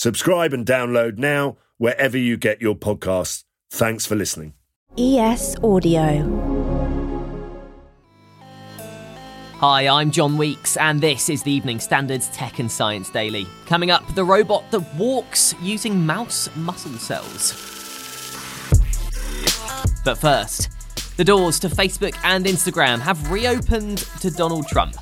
Subscribe and download now wherever you get your podcasts. Thanks for listening. ES Audio. Hi, I'm John Weeks, and this is the Evening Standards Tech and Science Daily. Coming up, the robot that walks using mouse muscle cells. But first, the doors to Facebook and Instagram have reopened to Donald Trump.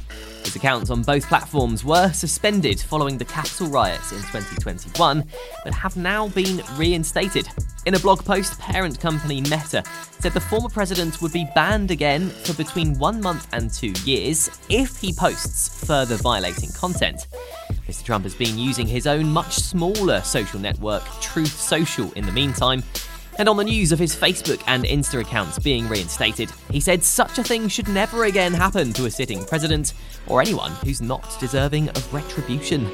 Accounts on both platforms were suspended following the Capitol riots in 2021, but have now been reinstated. In a blog post, parent company Meta said the former president would be banned again for between one month and two years if he posts further violating content. Mr. Trump has been using his own much smaller social network, Truth Social, in the meantime, and on the news of his Facebook and Insta accounts being reinstated, he said such a thing should never again happen to a sitting president or anyone who's not deserving of retribution.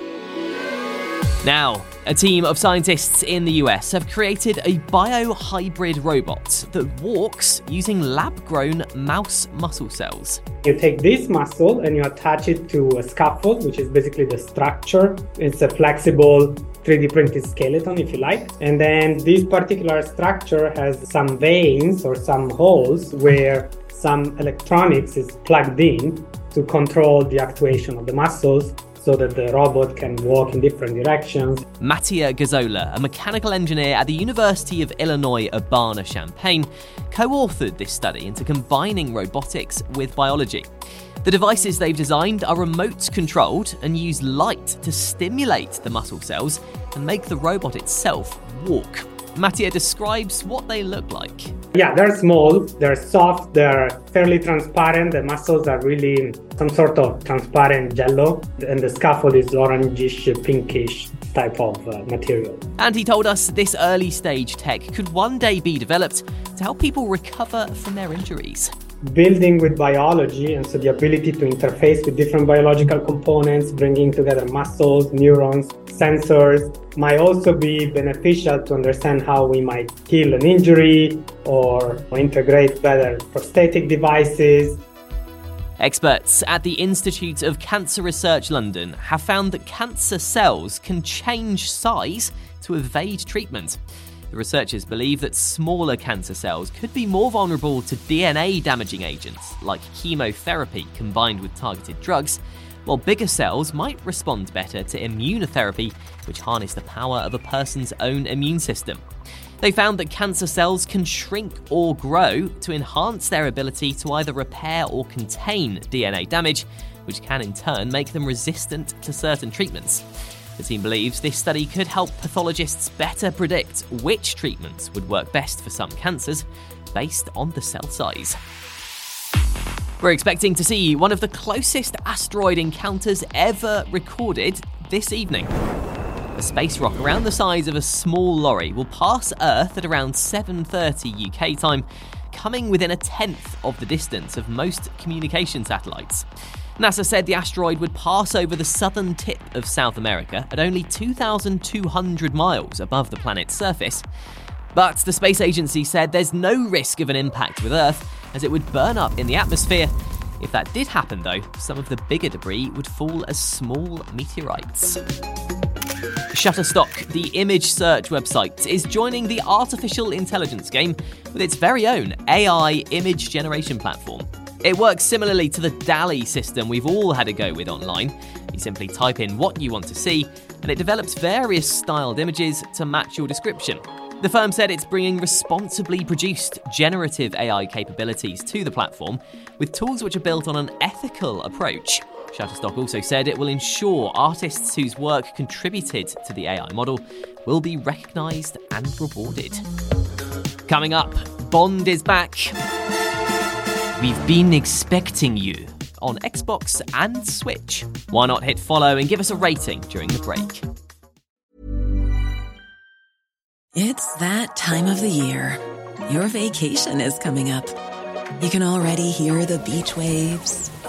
Now, a team of scientists in the US have created a biohybrid robot that walks using lab grown mouse muscle cells. You take this muscle and you attach it to a scaffold, which is basically the structure. It's a flexible 3D printed skeleton, if you like. And then this particular structure has some veins or some holes where some electronics is plugged in to control the actuation of the muscles so that the robot can walk in different directions. Mattia Gazzola, a mechanical engineer at the University of Illinois Urbana-Champaign, co-authored this study into combining robotics with biology. The devices they've designed are remote controlled and use light to stimulate the muscle cells and make the robot itself walk. Mattia describes what they look like. Yeah, they're small, they're soft, they're fairly transparent. The muscles are really some sort of transparent jello, and the scaffold is orangish, pinkish type of uh, material. And he told us this early stage tech could one day be developed to help people recover from their injuries building with biology and so the ability to interface with different biological components bringing together muscles neurons sensors might also be beneficial to understand how we might heal an injury or integrate better prosthetic devices Experts at the Institute of Cancer Research London have found that cancer cells can change size to evade treatment. The researchers believe that smaller cancer cells could be more vulnerable to DNA damaging agents like chemotherapy combined with targeted drugs, while bigger cells might respond better to immunotherapy, which harness the power of a person's own immune system. They found that cancer cells can shrink or grow to enhance their ability to either repair or contain DNA damage, which can in turn make them resistant to certain treatments. The team believes this study could help pathologists better predict which treatments would work best for some cancers based on the cell size. We're expecting to see one of the closest asteroid encounters ever recorded this evening. A space rock around the size of a small lorry will pass Earth at around 7:30 UK time, coming within a tenth of the distance of most communication satellites. NASA said the asteroid would pass over the southern tip of South America at only 2,200 miles above the planet's surface. But the space agency said there's no risk of an impact with Earth, as it would burn up in the atmosphere. If that did happen, though, some of the bigger debris would fall as small meteorites. Shutterstock, the image search website, is joining the artificial intelligence game with its very own AI image generation platform. It works similarly to the DALL-E system we've all had a go with online. You simply type in what you want to see, and it develops various styled images to match your description. The firm said it's bringing responsibly produced generative AI capabilities to the platform with tools which are built on an ethical approach. Shutterstock also said it will ensure artists whose work contributed to the AI model will be recognised and rewarded. Coming up, Bond is back. We've been expecting you on Xbox and Switch. Why not hit follow and give us a rating during the break? It's that time of the year. Your vacation is coming up. You can already hear the beach waves,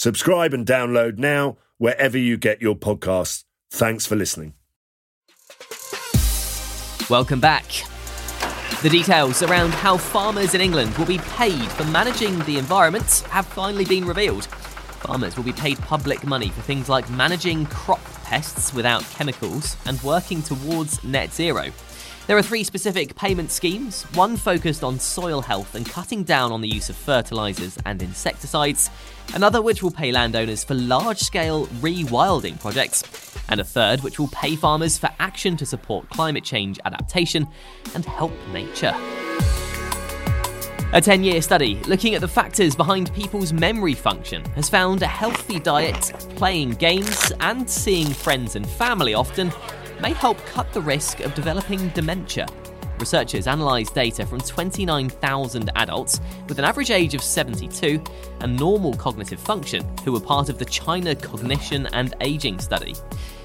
Subscribe and download now wherever you get your podcasts. Thanks for listening. Welcome back. The details around how farmers in England will be paid for managing the environment have finally been revealed. Farmers will be paid public money for things like managing crop pests without chemicals and working towards net zero. There are three specific payment schemes. One focused on soil health and cutting down on the use of fertilisers and insecticides, another which will pay landowners for large scale rewilding projects, and a third which will pay farmers for action to support climate change adaptation and help nature. A 10 year study looking at the factors behind people's memory function has found a healthy diet, playing games, and seeing friends and family often may help cut the risk of developing dementia. Researchers analysed data from 29,000 adults with an average age of 72 and normal cognitive function who were part of the China Cognition and Aging Study.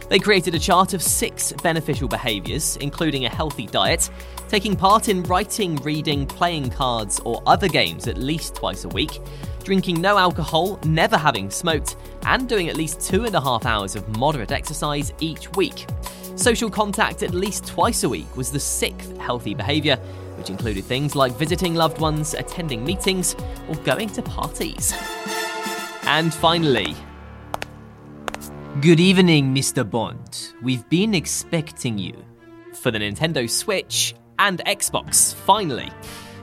They created a chart of six beneficial behaviours, including a healthy diet, taking part in writing, reading, playing cards, or other games at least twice a week, drinking no alcohol, never having smoked, and doing at least two and a half hours of moderate exercise each week. Social contact at least twice a week was the sixth healthy behaviour, which included things like visiting loved ones, attending meetings, or going to parties. And finally, Good evening, Mr. Bond. We've been expecting you. For the Nintendo Switch and Xbox, finally.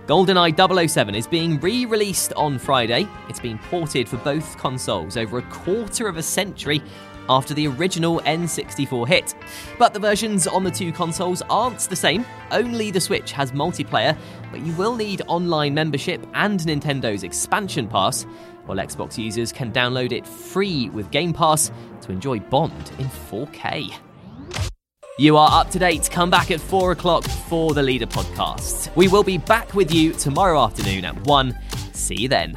GoldenEye 007 is being re released on Friday. It's been ported for both consoles over a quarter of a century after the original N64 hit. But the versions on the two consoles aren't the same. Only the Switch has multiplayer, but you will need online membership and Nintendo's expansion pass, while Xbox users can download it free with Game Pass to enjoy Bond in 4K. You are up to date. Come back at 4 o'clock for the Leader podcast. We will be back with you tomorrow afternoon at 1. See you then.